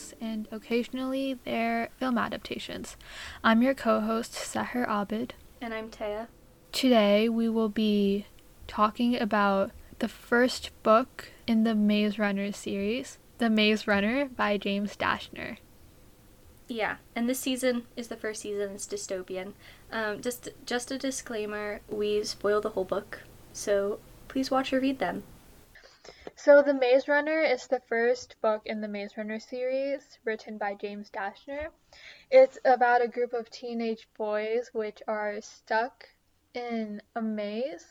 books, and occasionally their film adaptations. I'm your co host, Seher Abid. And I'm Taya. Today we will be talking about the first book in the Maze Runner series, The Maze Runner by James Dashner. Yeah, and this season is the first season. It's dystopian. Um, just just a disclaimer: we spoil the whole book, so please watch or read them. So, The Maze Runner is the first book in the Maze Runner series, written by James Dashner. It's about a group of teenage boys which are stuck in a maze.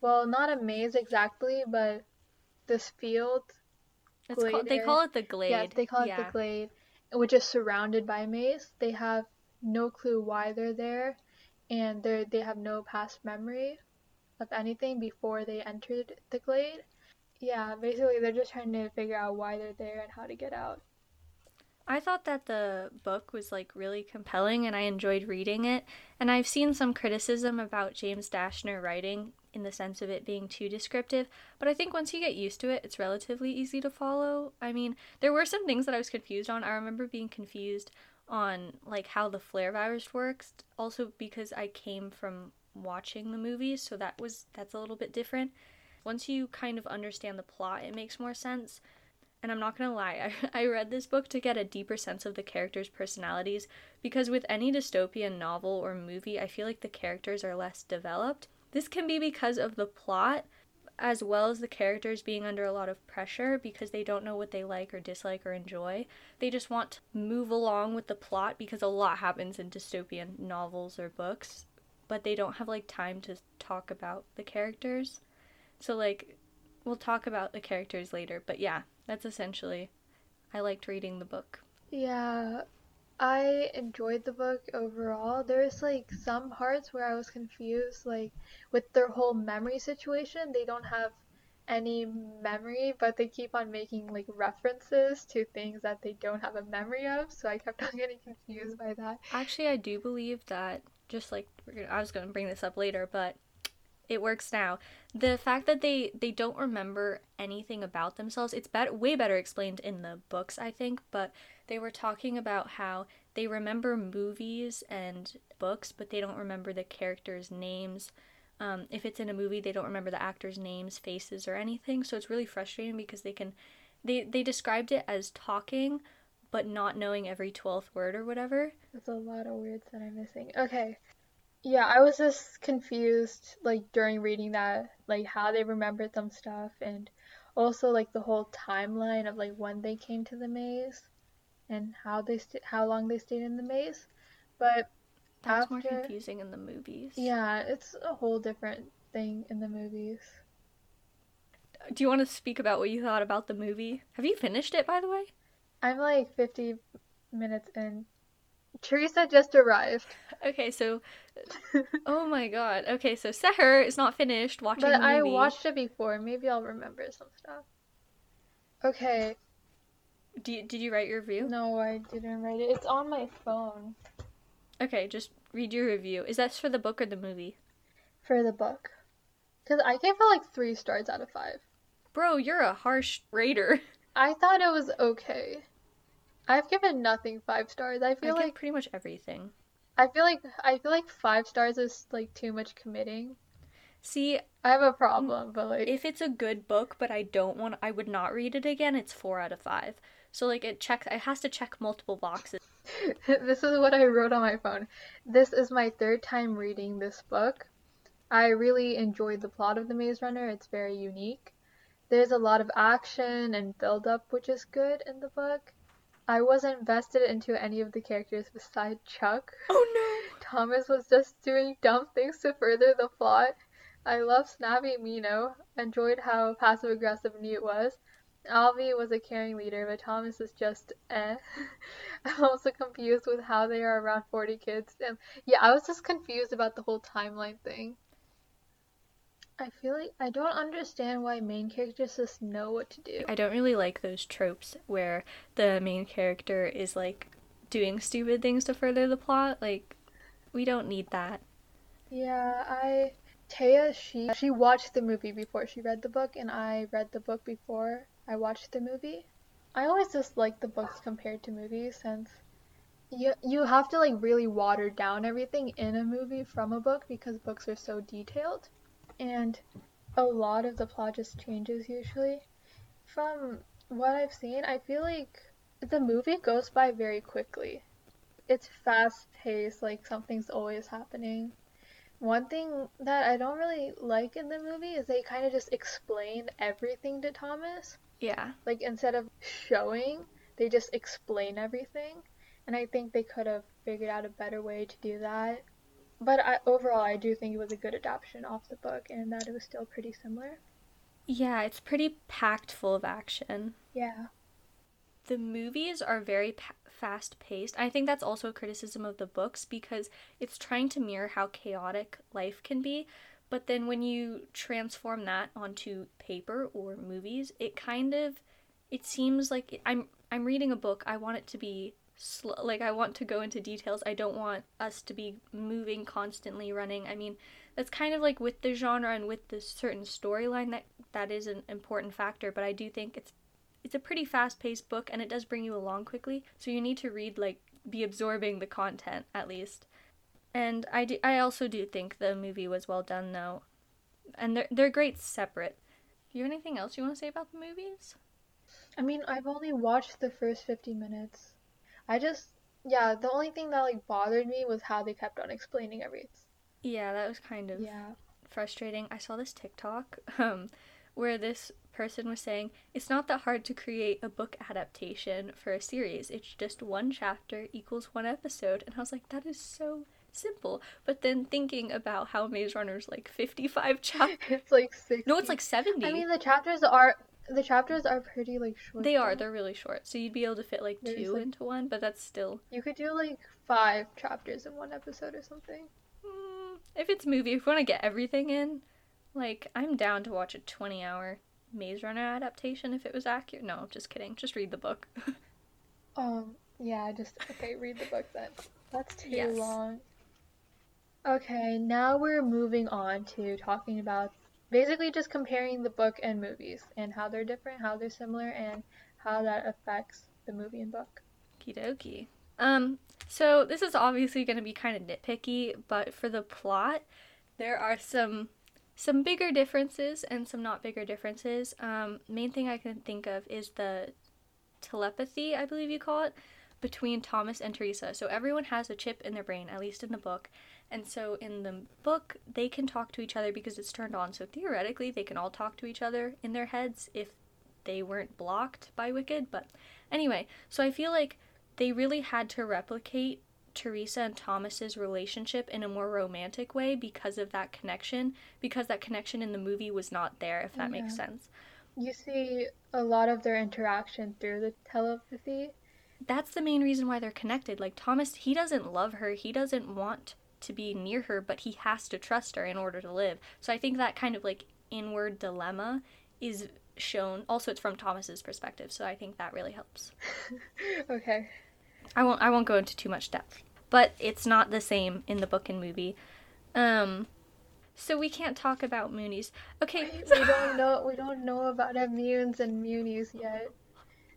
Well, not a maze exactly, but this field. It's called, they call it the glade. Yes, they call it yeah. the glade, which is surrounded by a maze. They have no clue why they're there, and they they have no past memory of anything before they entered the glade yeah, basically they're just trying to figure out why they're there and how to get out. I thought that the book was like really compelling and I enjoyed reading it. And I've seen some criticism about James Dashner writing in the sense of it being too descriptive, but I think once you get used to it, it's relatively easy to follow. I mean, there were some things that I was confused on. I remember being confused on like how the flare virus works, also because I came from watching the movies, so that was that's a little bit different once you kind of understand the plot, it makes more sense. And I'm not gonna lie, I, I read this book to get a deeper sense of the characters' personalities because with any dystopian novel or movie, I feel like the characters are less developed. This can be because of the plot, as well as the characters being under a lot of pressure because they don't know what they like or dislike or enjoy. They just want to move along with the plot because a lot happens in dystopian novels or books, but they don't have like time to talk about the characters. So like we'll talk about the characters later, but yeah, that's essentially I liked reading the book. Yeah. I enjoyed the book overall. There's like some parts where I was confused like with their whole memory situation. They don't have any memory, but they keep on making like references to things that they don't have a memory of. So I kept on getting confused by that. Actually, I do believe that just like I was going to bring this up later, but it works now. The fact that they they don't remember anything about themselves, it's better way better explained in the books, I think, but they were talking about how they remember movies and books, but they don't remember the characters' names. Um, if it's in a movie, they don't remember the actors' names, faces, or anything. So it's really frustrating because they can, they they described it as talking, but not knowing every twelfth word or whatever. That's a lot of words that I'm missing. Okay, yeah, I was just confused like during reading that, like how they remembered some stuff and also like the whole timeline of like when they came to the maze and how they st- how long they stayed in the maze. But that's after, more confusing in the movies. Yeah, it's a whole different thing in the movies. Do you want to speak about what you thought about the movie? Have you finished it by the way? I'm like 50 minutes in. Teresa just arrived. Okay, so oh my god. Okay, so Seher is not finished watching but the movie. But I watched it before. Maybe I'll remember some stuff. Okay. Do you, did you write your review? No, I didn't write it. It's on my phone. Okay, just read your review. Is that for the book or the movie? For the book. Because I gave it like three stars out of five. Bro, you're a harsh rater. I thought it was okay. I've given nothing five stars. I feel I like pretty much everything. I feel like I feel like five stars is like too much committing. See, I have a problem, but like if it's a good book, but I don't want, I would not read it again. It's four out of five. So like it checks, it has to check multiple boxes. this is what I wrote on my phone. This is my third time reading this book. I really enjoyed the plot of The Maze Runner. It's very unique. There's a lot of action and build up, which is good in the book. I wasn't invested into any of the characters besides Chuck. Oh no! Thomas was just doing dumb things to further the plot. I loved Snappy Minho, enjoyed how passive aggressive Newt was. Alby was a caring leader, but Thomas is just eh. I'm also confused with how they are around 40 kids. And yeah, I was just confused about the whole timeline thing. I feel like I don't understand why main characters just know what to do. I don't really like those tropes where the main character is like doing stupid things to further the plot. Like, we don't need that. Yeah, I Taya she she watched the movie before she read the book and I read the book before I watched the movie. I always just like the books compared to movies since you you have to like really water down everything in a movie from a book because books are so detailed and a lot of the plot just changes usually. From what I've seen, I feel like the movie goes by very quickly. It's fast paced, like something's always happening. One thing that I don't really like in the movie is they kind of just explain everything to Thomas. Yeah. Like instead of showing, they just explain everything. And I think they could have figured out a better way to do that. But I, overall, I do think it was a good adaptation off the book and that it was still pretty similar. Yeah, it's pretty packed full of action. Yeah. The movies are very pa- fast paced. I think that's also a criticism of the books because it's trying to mirror how chaotic life can be. But then when you transform that onto paper or movies, it kind of it seems like I'm I'm reading a book. I want it to be slow like I want to go into details. I don't want us to be moving constantly running. I mean, that's kind of like with the genre and with the certain storyline that that is an important factor, but I do think it's it's a pretty fast-paced book and it does bring you along quickly. So you need to read like be absorbing the content at least. And I do I also do think the movie was well done though. And they're they're great separate. Do you have anything else you want to say about the movies? I mean, I've only watched the first 50 minutes. I just, yeah, the only thing that like bothered me was how they kept on explaining everything. Yeah, that was kind of Yeah. frustrating. I saw this TikTok um, where this person was saying it's not that hard to create a book adaptation for a series. It's just one chapter equals one episode, and I was like, that is so simple. But then thinking about how Maze Runner's like fifty-five chapters. It's like 60. No, it's like seventy. I mean, the chapters are the chapters are pretty like short. they are. though. They're really short, so you'd be able to fit like There's, two like- into one. But that's still. You could do like five chapters in one episode or something. Mm, if it's movie, if you want to get everything in, like I'm down to watch a twenty-hour Maze Runner adaptation if it was accurate. No, just kidding. Just read the book. Um, yeah, just okay, read the book then. That's too Yes. long. Okay, now we're moving on to talking about basically just comparing the book and movies and how they're different, how they're similar, and how that affects the movie and book. Okie dokie. Um, so this is obviously going to be kind of nitpicky, but for the plot, there are some some bigger differences and some not bigger differences. Um, main thing I can think of is the telepathy, I believe you call it, between Thomas and Teresa. So everyone has a chip in their brain, at least in the book. And so in the book, they can talk to each other because it's turned on. So theoretically, they can all talk to each other in their heads if they weren't blocked by Wicked. But anyway, so I feel like they really had to replicate Teresa and Thomas's relationship in a more romantic way because of that connection, because that connection in the movie was not there, if that makes sense. You see a lot of their interaction through the telepathy. That's the main reason why they're connected. Like Thomas, he doesn't love her, he doesn't want to be near her, but he has to trust her in order to live. So I think that kind of like inward dilemma is shown. Also, it's from Thomas's perspective, so I think that really helps. okay. I won't I won't go into too much depth. But it's not the same in the book and movie. Um so we can't talk about Munies. Okay. We don't know we don't know about immunes and Munies yet.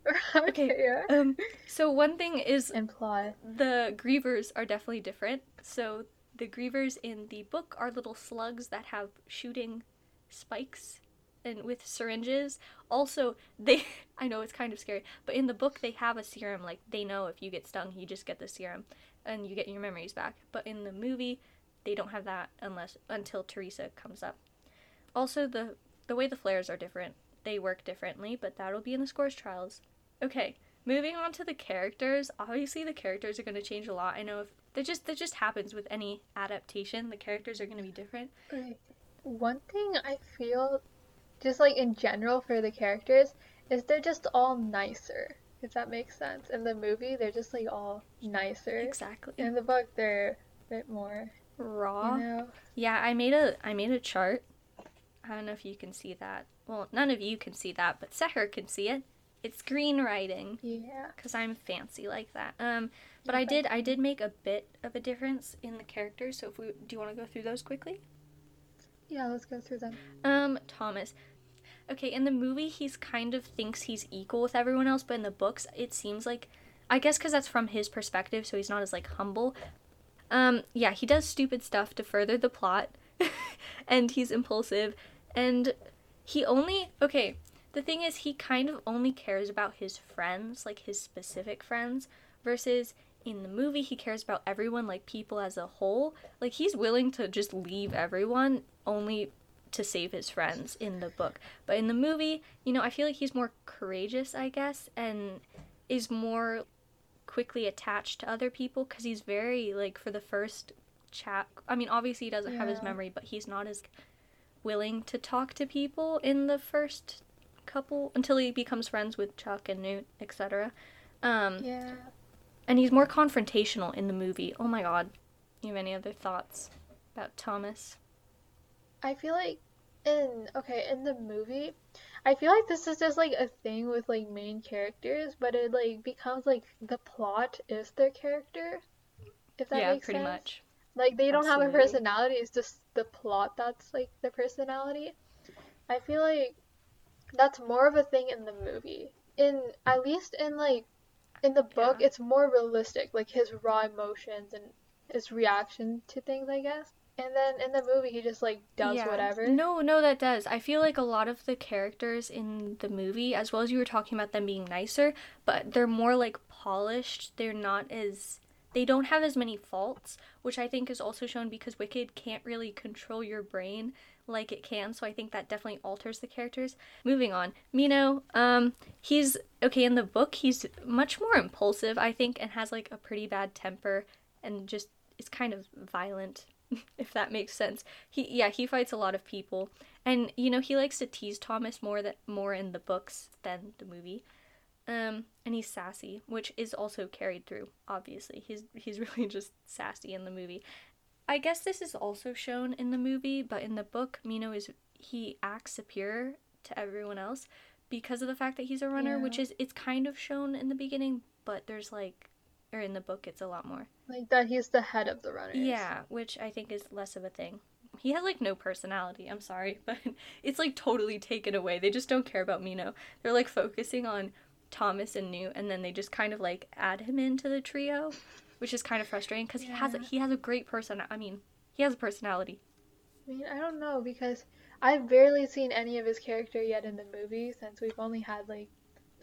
okay, yeah. Um so one thing is And plot. the grievers are definitely different. So the grievers in the book are little slugs that have shooting spikes and with syringes. Also, they I know it's kind of scary, but in the book they have a serum like they know if you get stung, you just get the serum and you get your memories back. But in the movie, they don't have that unless until Teresa comes up. Also, the the way the flares are different. They work differently, but that'll be in the Scorch Trials. Okay, moving on to the characters. Obviously, the characters are going to change a lot. I know if that just that just happens with any adaptation. The characters are going to be different. One thing I feel, just like in general for the characters, is they're just all nicer. If that makes sense. In the movie, they're just like all nicer. Exactly. In the book, they're a bit more, Raw. you know. Yeah, I made a I made a chart. I don't know if you can see that. Well, none of you can see that, but Seher can see it. It's green writing Yeah. because I'm fancy like that. Um, but I did I did make a bit of a difference in the characters. So if we do you want to go through those quickly? Yeah, let's go through them. Um, Thomas. okay, in the movie he's kind of thinks he's equal with everyone else, but in the books it seems like I guess cuz that's from his perspective, so he's not as like humble. Um yeah, he does stupid stuff to further the plot and he's impulsive and he only okay, the thing is he kind of only cares about his friends, like his specific friends versus in the movie he cares about everyone like people as a whole. Like he's willing to just leave everyone only to save his friends in the book. But in the movie you know i feel like he's more courageous i guess and is more quickly attached to other people because he's very like for the first chat i mean obviously he doesn't yeah. have his memory but he's not as willing to talk to people in the first couple until he becomes friends with chuck and newt etc um yeah and he's more confrontational in the movie. Oh my god. You have any other thoughts about Thomas? I feel like in okay, in the movie, I feel like this is just like a thing with like main characters, but it like becomes like the plot is their character. If that yeah, makes pretty sense. much. Like they don't Absolutely. have a personality, it's just the plot that's like the personality. I feel like that's more of a thing in the movie. In at least in like in the book yeah. it's more realistic like his raw emotions and his reaction to things i guess. And then in the movie he just like does yeah. whatever. No no that does. I feel like a lot of the characters in the movie as well as you were talking about them being nicer but they're more like polished. They're not as they don't have as many faults which i think is also shown because wicked can't really control your brain like it can, so I think that definitely alters the characters. Moving on, Minho, um, he's okay in the book. He's much more impulsive, I think, and has like a pretty bad temper, and just is kind of violent, if that makes sense. He yeah, he fights a lot of people, and you know he likes to tease Thomas more that more in the books than the movie. Um, and he's sassy, which is also carried through. Obviously, he's he's really just sassy in the movie, I guess this is also shown in the movie, but in the book, Minho is he acts superior to everyone else because of the fact that he's a runner, yeah. which is it's kind of shown in the beginning, but there's like or in the book it's a lot more. Like that he's the head of the runners. Yeah, which I think is less of a thing. He has like no personality, I'm sorry, but it's like totally taken away. They just don't care about Minho. They're like focusing on Thomas and Newt and then they just kind of like add him into the trio which is kind of frustrating because yeah. he has a, he has a great person. I mean, he has a personality. I mean, I don't know because I've barely seen any of his character yet in the movie since we've only had like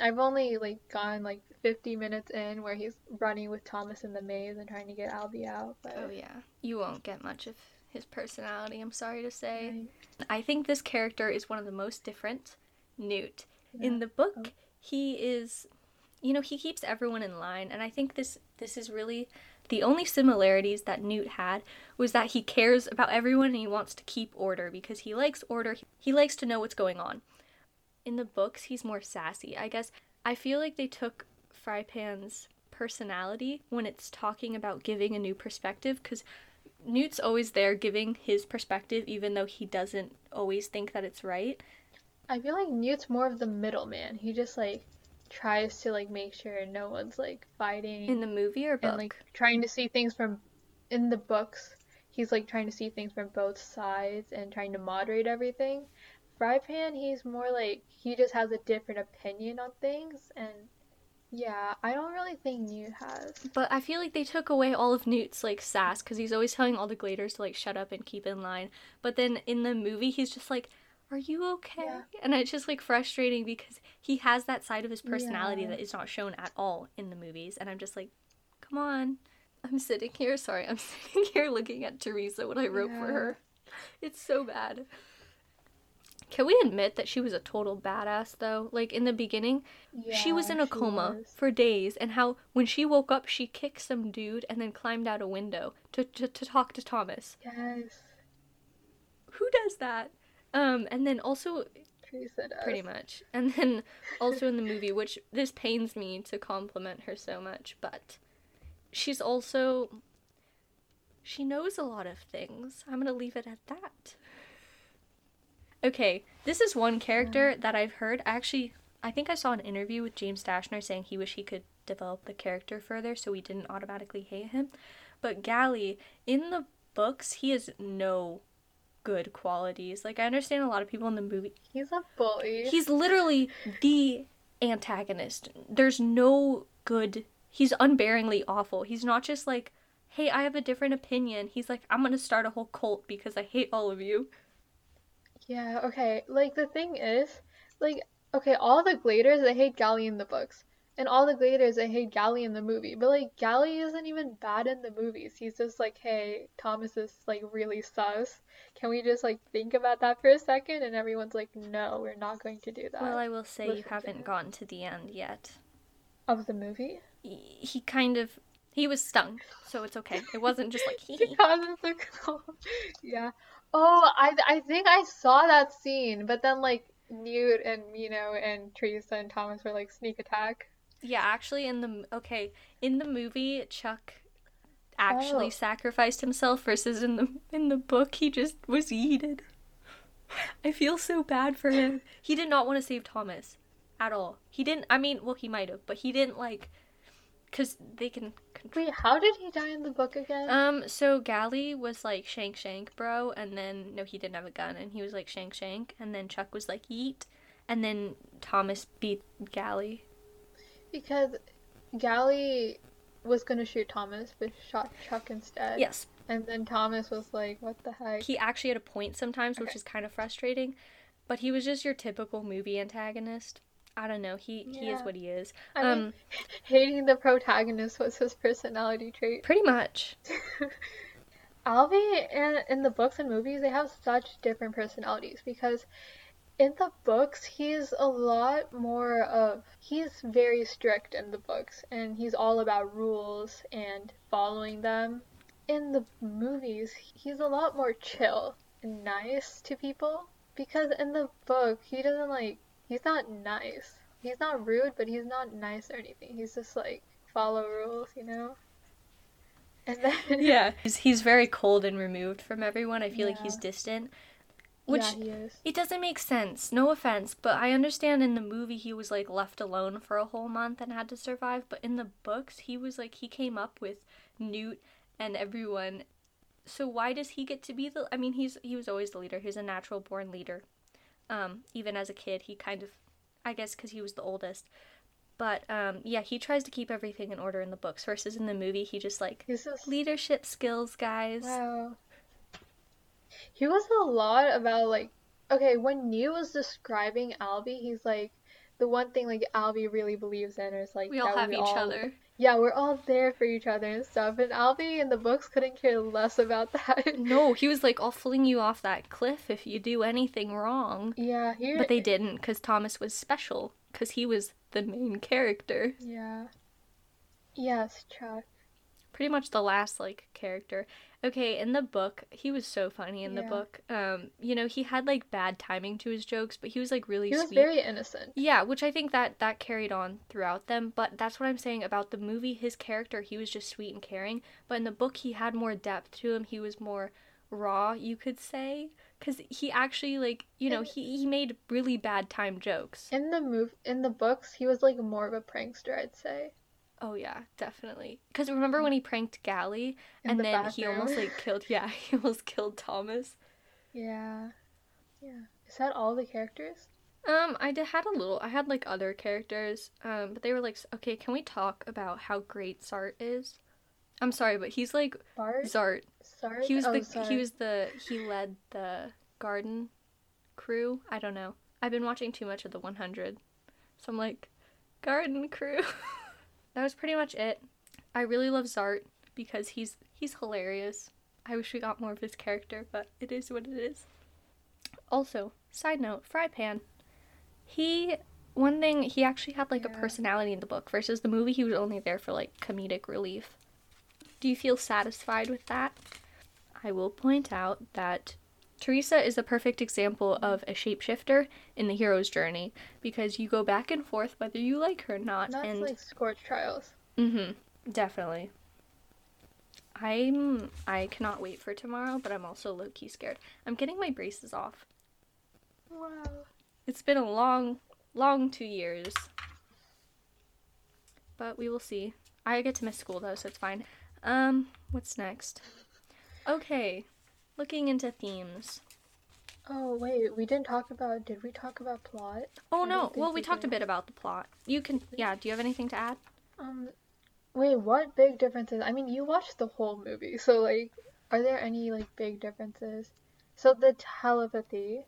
I've only like gone like 50 minutes in where he's running with Thomas in the maze and trying to get Alby out. But... Oh yeah, you won't get much of his personality. I'm sorry to say. Right. I think this character is one of the most different. Newt. Yeah. In the book, oh. he is you know, he keeps everyone in line, and I think this this is really the only similarities that Newt had was that he cares about everyone and he wants to keep order because he likes order. He likes to know what's going on. In the books, he's more sassy. I guess I feel like they took Frypan's personality when it's talking about giving a new perspective because Newt's always there giving his perspective even though he doesn't always think that it's right. I feel like Newt's more of the middleman. He just like tries to like make sure no one's like fighting in the movie or book and like trying to see things from in the books he's like trying to see things from both sides and trying to moderate everything Frypan he's more like he just has a different opinion on things and yeah, I don't really think Newt has. But I feel like they took away all of Newt's like sass because he's always telling all the gladers to like shut up and keep in line. But then in the movie, he's just like, are you okay? Yeah. And it's just like frustrating because he has that side of his personality yeah. that is not shown at all in the movies. And I'm just like, come on. I'm sitting here, sorry, I'm sitting here looking at Teresa when I wrote yeah. for her. It's so bad. Can we admit that she was a total badass though? Like in the beginning, yeah, she was in a coma was. for days, and how when she woke up, she kicked some dude and then climbed out a window to, to, to talk to Thomas. Yes. Who does that? Um, and then also Pretty much. And then also in the movie, which this pains me to compliment her so much, but she's also she knows a lot of things. I'm gonna leave it at that. Okay, this is one character that I've heard. Actually, I think I saw an interview with James Dashner saying he wished he could develop the character further so we didn't automatically hate him. But Gally, in the books, he is no good qualities. Like I understand a lot of people in the movie. He's a bully. He's literally the antagonist. There's no good. He's unbearingly awful. He's not just like, "Hey, I have a different opinion." He's like, "I'm going to start a whole cult because I hate all of you." Yeah, okay. Like the thing is, like okay, all the Gladers they hate Gally in the books. And all the Gladers they hate Gally in the movie. But like Gally isn't even bad in the movies. He's just like, hey, Thomas is like really sus. Can we just like think about that for a second? And everyone's like, no, we're not going to do that. Well, I will say you Listen to haven't him. gotten to the end yet. Of the movie? He, he kind of he was stung, so it's okay. It wasn't just like he. Because a cult. Yeah. Oh, I I think I saw that scene, but then like Newt and Minho and Teresa and Thomas were like sneak attack. Yeah, actually, in the okay, in the movie, Chuck actually Oh. sacrificed himself versus in the in the book he just was yeeted. I feel so bad for him. He did not want to save Thomas at all. He didn't. I mean, well, he might have, but he didn't like because they can control. Wait, how did he die in the book again? Um, so Gally was like shank shank, bro, and then no, he didn't have a gun, and he was like shank shank, and then Chuck was like yeet, and then Thomas beat Gally. Because Gally was gonna shoot Thomas, but shot Chuck instead. Yes, And then Thomas was like, "What the heck?" he actually had a point sometimes, which Okay. is kind of frustrating. But he was just your typical movie antagonist. I don't know. He he is what he is. I mean, um, hating the protagonist was his personality trait. pretty much. Alby in, in the books and movies, they have such different personalities because in the books, he's a lot more of. He's very strict in the books and he's all about rules and following them. In the movies, he's a lot more chill and nice to people because in the book, he doesn't like. He's not nice. He's not rude, but he's not nice or anything. He's just like follow rules, you know? And then Yeah, he's, he's very cold and removed from everyone. I feel like he's distant, which yeah, is. It doesn't make sense. No offense, but I understand in the movie he was like left alone for a whole month and had to survive, but in the books he was like he came up with Newt and everyone. So why does he get to be the I mean he's he was always the leader. He's a natural born leader. Um even as a kid he kind of I guess cuz he was the oldest. But um yeah, he tries to keep everything in order in the books versus in the movie he just like just leadership skills, guys. wow. He was a lot about like okay, when Neil was describing Alby, he's like the one thing like Alby really believes in is like We all that have we each all- other. Yeah, we're all there for each other and stuff. And Alby in the books couldn't care less about that. No, he was like, I'll fling you off that cliff if you do anything wrong. Yeah, he But they didn't because Thomas was special because he was the main character. Yeah. Yes, Chuck. Pretty much the last like character. Okay, in the book, he was so funny in the book. Um, you know, he had like bad timing to his jokes, but he was like really He was sweet. very innocent. Yeah, which I think that that carried on throughout them, but that's what I'm saying about the movie. His character, he was just sweet and caring, but in the book he had more depth to him. He was more raw, you could say, cuz he actually like, you know, And- he he made really bad time jokes. In the move in the books, he was like more of a prankster, I'd say. Oh yeah, definitely. Cuz remember when he pranked Gally In and the then he bathroom. almost like killed yeah, he almost killed Thomas. Yeah. Yeah. Is that all the characters? Um, I did, had a little. I had like other characters, um, but they were like, okay, can we talk about how great Zart is? I'm sorry, but he's like Bart? Zart. Sark? He was oh, the sorry. he was the he led the garden crew. I don't know. I've been watching too much of the 100, so I'm like, garden crew. that was pretty much it. I really love Zart because he's he's hilarious. I wish we got more of his character, but it is what it is. Also, side note, Fry Pan. He one thing he actually had like a personality in the book versus the movie he was only there for like comedic relief. Do you feel satisfied with that? I will point out that Teresa is a perfect example of a shapeshifter in the hero's journey because you go back and forth whether you like her or not, Not and like Scorch Trials. mm-hmm, definitely. I'm I cannot wait for tomorrow, but I'm also low key scared. I'm getting my braces off. Wow. It's been a long, long two years. But we will see. I get to miss school though, so it's fine. Um, what's next? Okay, looking into themes. Oh wait, we didn't talk about. Did we talk about plot? Oh I no. Well, we we talked a bit about the plot. You can yeah, do you have anything to add? Um, wait, what big differences? I mean, you watched the whole movie, so like, are there any like big differences? So the telepathy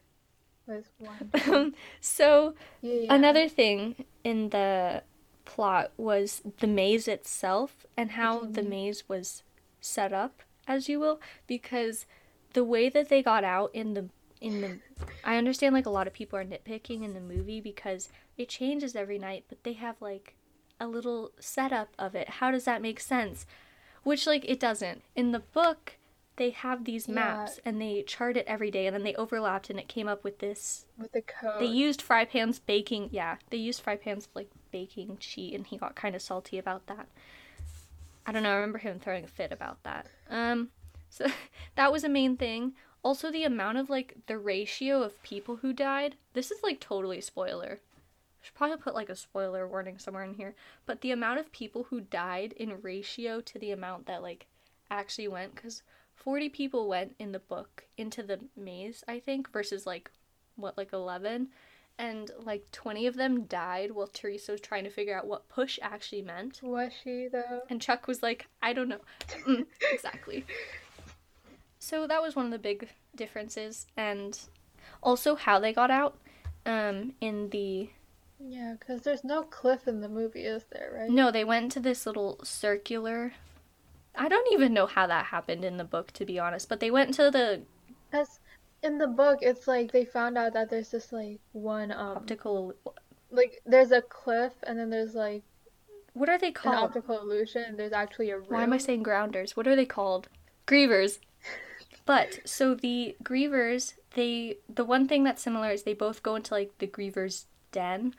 was one. so Yeah, yeah. Another thing in the plot was the maze itself and how the maze was set up, as you will, because the way that they got out in the in the I understand like a lot of people are nitpicking in the movie because it changes every night, but they have like a little setup of it. How does that make sense? Which like it doesn't. In the book, they have these Yeah. maps and they chart it every day and then they overlapped and it came up with this with the code. they used Fry Pan's baking. Yeah, they used Fry Pan's like baking cheat and he got kind of salty about that. I don't know. I remember him throwing a fit about that. Um, so that was a main thing. Also, the amount of like the ratio of people who died. This is like totally spoiler. I should probably put like a spoiler warning somewhere in here. But the amount of people who died in ratio to the amount that like actually went, because 40 people went in the book into the maze, I think, versus like what like 11 and like 20 of them died while Teresa was trying to figure out what push actually meant. Was she though? And Chuck was like, I don't know. Mm, exactly. So that was one of the big differences. And also how they got out um, in the. Yeah, because there's no cliff in the movie, is there? Right? No, they went to this little circular. I don't even know how that happened in the book, to be honest, but they went to the Because in the book, it's like they found out that there's just like one um, optical. like there's a cliff, and then there's like What are they an called? optical illusion. And there's actually a room. Why am I saying grounders? What are they called? Grievers. But so the grievers, they the one thing that's similar is they both go into like the grievers den.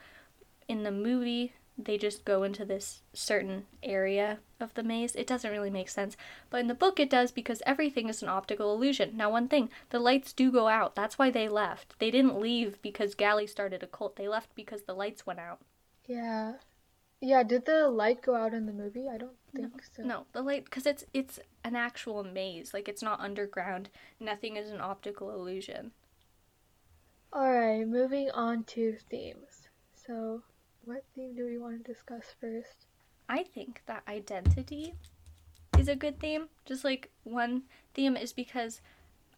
In the movie, they just go into this certain area of the maze. It doesn't really make sense, but in the book it does because everything is an optical illusion. Now, one thing, the lights do go out. That's why they left. They didn't leave because Gally started a cult. They left because the lights went out. Yeah. Yeah, did the light go out in the movie? I don't think so. No, the light because it's it's an actual maze. Like it's not underground. Nothing is an optical illusion. Alright, moving on to themes. So, what theme do we want to discuss first? I think that identity is a good theme. Just like one theme is because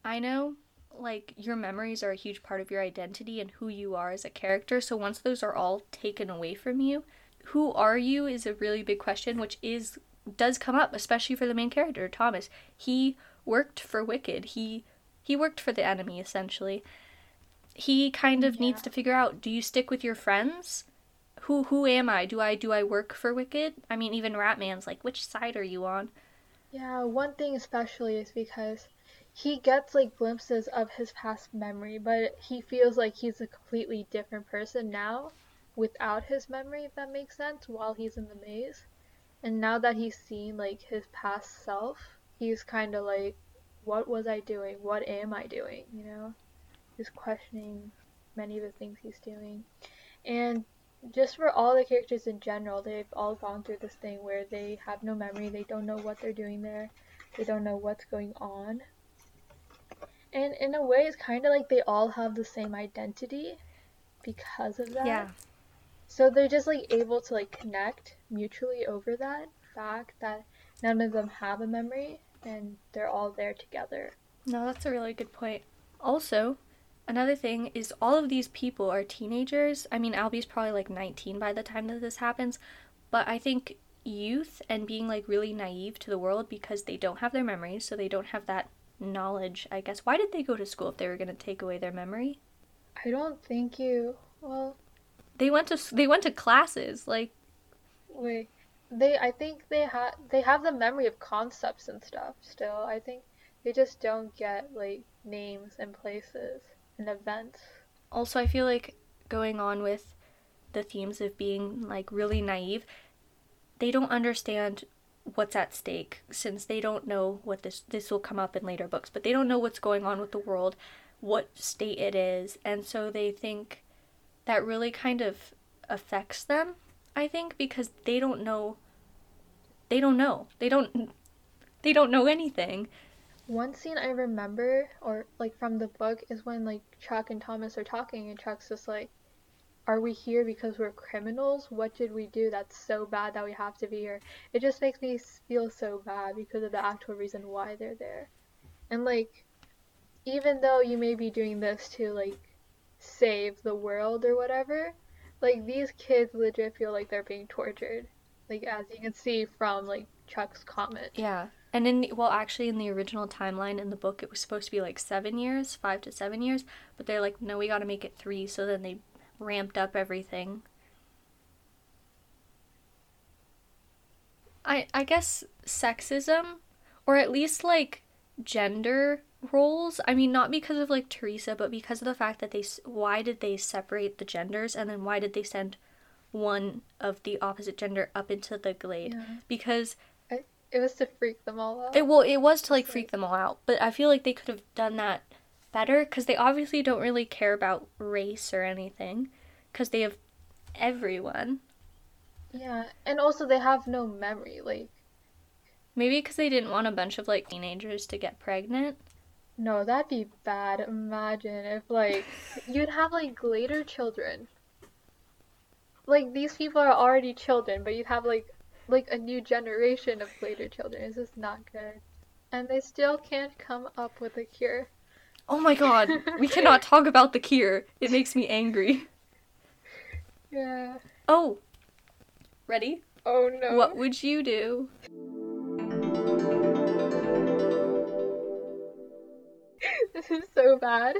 I know like your memories are a huge part of your identity and who you are as a character. So once those are all taken away from you, who are you is a really big question which is does come up especially for the main character Thomas. He worked for Wicked. He he worked for the enemy essentially. He kind of needs to figure out do you stick with your friends? Who who am I? Do I do I work for Wicked? I mean even Ratman's like which side are you on? Yeah, one thing especially is because he gets like glimpses of his past memory, but he feels like he's a completely different person now without his memory, if that makes sense, while he's in the maze. And now that he's seen like his past self, he's kind of like, what was I doing? What am I doing? You know? He's questioning many of the things he's doing. And just for all the characters in general, they've all gone through this thing where they have no memory, they don't know what they're doing there, they don't know what's going on. And in a way, it's kind of like they all have the same identity because of that. Yeah. So they're just like able to like connect mutually over that fact that none of them have a memory and they're all there together. No, that's a really good point. Also, another thing is all of these people are teenagers. I mean, Alby's probably like 19 by the time that this happens, but I think youth and being like really naive to the world because they don't have their memories, so they don't have that knowledge, I guess. Why did they go to school if they were going to take away their memory? I don't think you. Well, They went to they went to classes. Like wait. They I think they have they have the memory of concepts and stuff still. I think they just don't get like names and places and events. also I feel like going on with the themes of being like really naive, they don't understand what's at stake since they don't know what this this will come up in later books, but they don't know what's going on with the world, what state it is, and so they think that really kind of affects them, I think, because they don't know they don't know. They don't they don't know anything. One scene I remember, or like from the book, is when like Chuck and Thomas are talking, and Chuck's just like, "Are we here because we're criminals? What did we do that's so bad that we have to be here?" It just makes me feel so bad because of the actual reason why they're there, and like, even though you may be doing this to like save the world or whatever, like these kids legit feel like they're being tortured, like as you can see from like Chuck's comment. Yeah. And in the, well, actually, in the original timeline in the book, it was supposed to be like seven years, five to seven years, but they're like, no, we got to make it three. So then they ramped up everything. I I guess sexism, or at least like gender roles. I mean, not because of like Teresa, but because of the fact that they why did they separate the genders, and then why did they send one of the opposite gender up into the glade? Yeah. Because It was to freak them all out. it well, it was to like freak like- them all out, but I feel like they could have done that better because they obviously don't really care about race or anything because they have everyone. Yeah, and also they have no memory. Like, Maybe because they didn't want a bunch of like teenagers to get pregnant. No, that'd be bad. Imagine if like you'd have like later children. Like these people are already children, but you'd have like like a new generation of later children. It's just not good. And they still can't come up with a cure. Oh my god, we cannot talk about the cure. It makes me angry. Yeah. Oh, ready? Oh no. What would you do? This is so bad.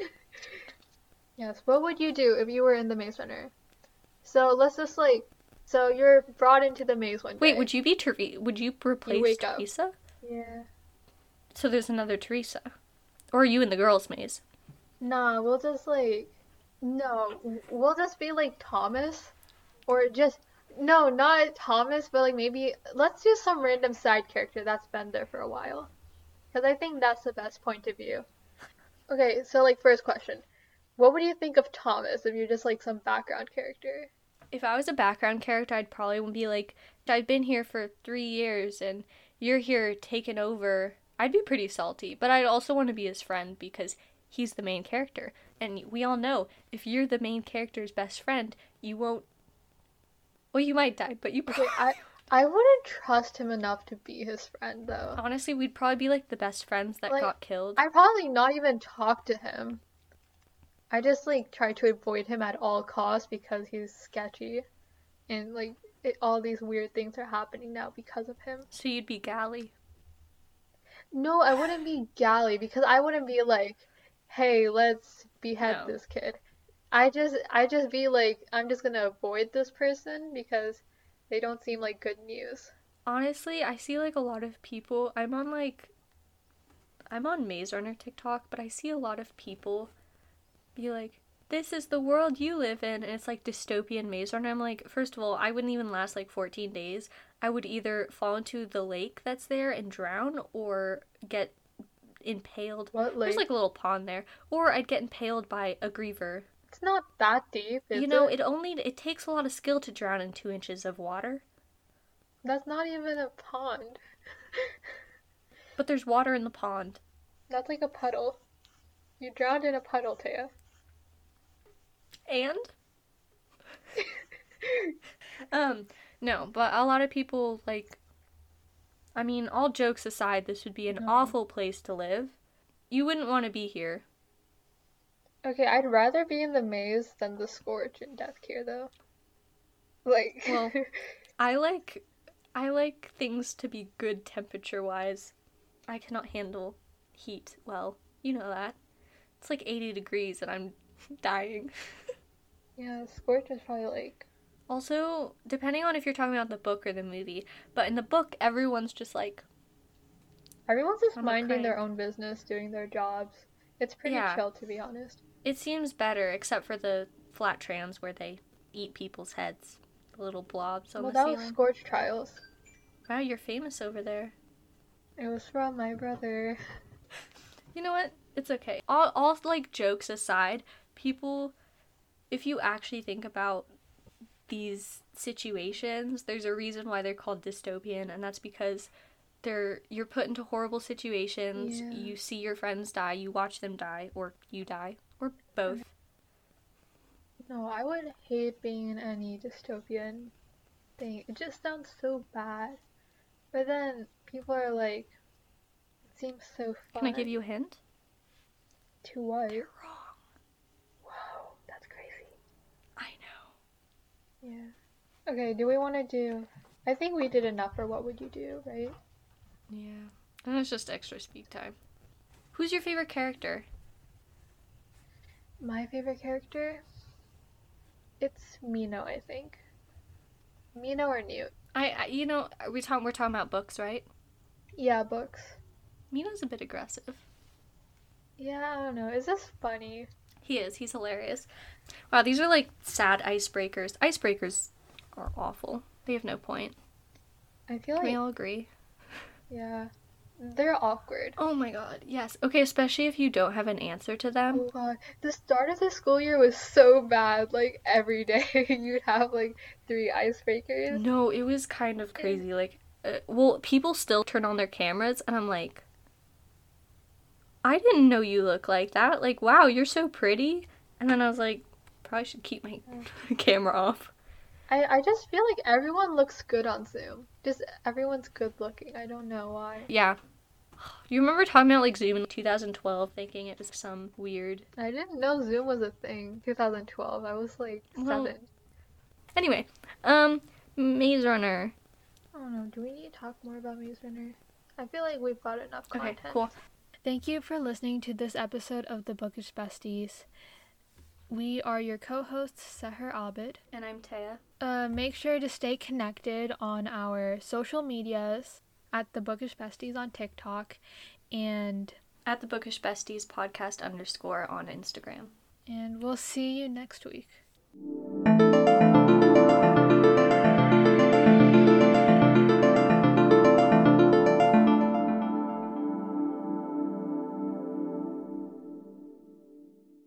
Yes, what would you do if you were in the Maze Runner? So let's just like, so you're brought into the maze one day. Wait, would you be Teresa? Would you replace up. Teresa? Yeah. So there's another Teresa, or are you in the girls' maze? Nah, we'll just like, no, we'll just be like Thomas, or just no, not Thomas, but like maybe let's do some random side character that's been there for a while, because I think that's the best point of view. Okay, so like first question, what would you think of Thomas if you're just like some background character? If I was a background character, I'd probably be like, I've been here for three years and you're here taking over. I'd be pretty salty, but I'd also want to be his friend because he's the main character. And we all know if you're the main character's best friend, you won't. Well, you might die, but you probably. I I wouldn't trust him enough to be his friend though. Honestly, we'd probably be like the best friends that Like, got killed. I probably not even talk to him. I just like try to avoid him at all costs because he's sketchy, and like it, all these weird things are happening now because of him. So you'd be Gally. No, I wouldn't be Gally because I wouldn't be like, "Hey, let's behead No. this kid." I just I just be like, I'm just gonna avoid this person because they don't seem like good news. Honestly, I see like a lot of people. I'm on like. I'm on Maze Runner TikTok, but I see a lot of people be like, this is the world you live in. And it's like dystopian Maze Runner. I'm like, first of all, I wouldn't even last like 14 days. I would either fall into the lake that's there and drown or get impaled. What like, There's like a little pond there. Or I'd get impaled by a griever. It's not that deep, you know, it? it only it takes a lot of skill to drown in two inches of water. That's not even a pond. But there's water in the pond. That's like a puddle. You drowned in a puddle, Taya. And um no, but a lot of people like I mean, all jokes aside, this would be an No. awful place to live. You wouldn't want to be here. Okay, I'd rather be in the maze than the scorch in Death Cure, though. Like, Well- I like I like things to be good temperature wise. I cannot handle heat well. You know that. It's like 80 degrees and I'm dying. yeah, the scorch is probably like. Also, depending on if you're talking about the book or the movie, but in the book everyone's just like Everyone's just minding their own business, doing their jobs. It's pretty Yeah. chill, to be honest. It seems better, except for the Flat Trans where they eat people's heads. The little blobs on well, the that was. Scorch Trials. Wow, you're famous over there. It was from my brother. You know what? It's okay. All, all like jokes aside, people, if you actually think about these situations, there's a reason why they're called dystopian, and that's because they're you're put into horrible situations. Yeah. You see your friends die, you watch them die, or you die, both. No, I would hate being in any dystopian thing. It just sounds so bad. But then people are like, it seems so fun. Can I give you a hint? to what? You're wrong. Whoa, that's crazy. I know. Yeah. Okay, do we want to do? I think we did enough for what would you do, right? Yeah. And it's just extra speak time. Who's your favorite character? My favorite character? It's Minho, I think. Minho or Newt? I, I you know, we talk, we're talking about books, right? Yeah, books. Minho's a bit aggressive. Yeah, I don't know. Is this funny? He is. He's hilarious. Wow, these are like sad icebreakers. Icebreakers are awful. They have no point. I feel Can like we all agree? yeah, they're awkward. Oh my god, yes. Okay, especially if you don't have an answer to them. Oh god, the start of the school year was so bad. Like every day you'd have like three icebreakers. No, it was kind of crazy. Like, uh, well, people still turn on their cameras, and I'm like, I didn't know you look like that. Like, wow, you're so pretty. And then I was like, probably should keep my camera off. I I just feel like everyone looks good on Zoom. Just everyone's good looking. I don't know why. Yeah. You remember talking about like Zoom in 2012, thinking it was some weird. I didn't know Zoom was a thing. 2012. I was like Well, seven. Anyway, um, Maze Runner. I don't know. Do we need to talk more about Maze Runner? I feel like we've got enough content. Okay, content. cool. Thank you for listening to this episode of the Bookish Besties. We are your co-hosts, Seher Abid. And I'm Taya. Uh, make sure to stay connected on our social medias at the Bookish Besties on TikTok, and At the Bookish Besties podcast underscore on Instagram. and we'll see you next week.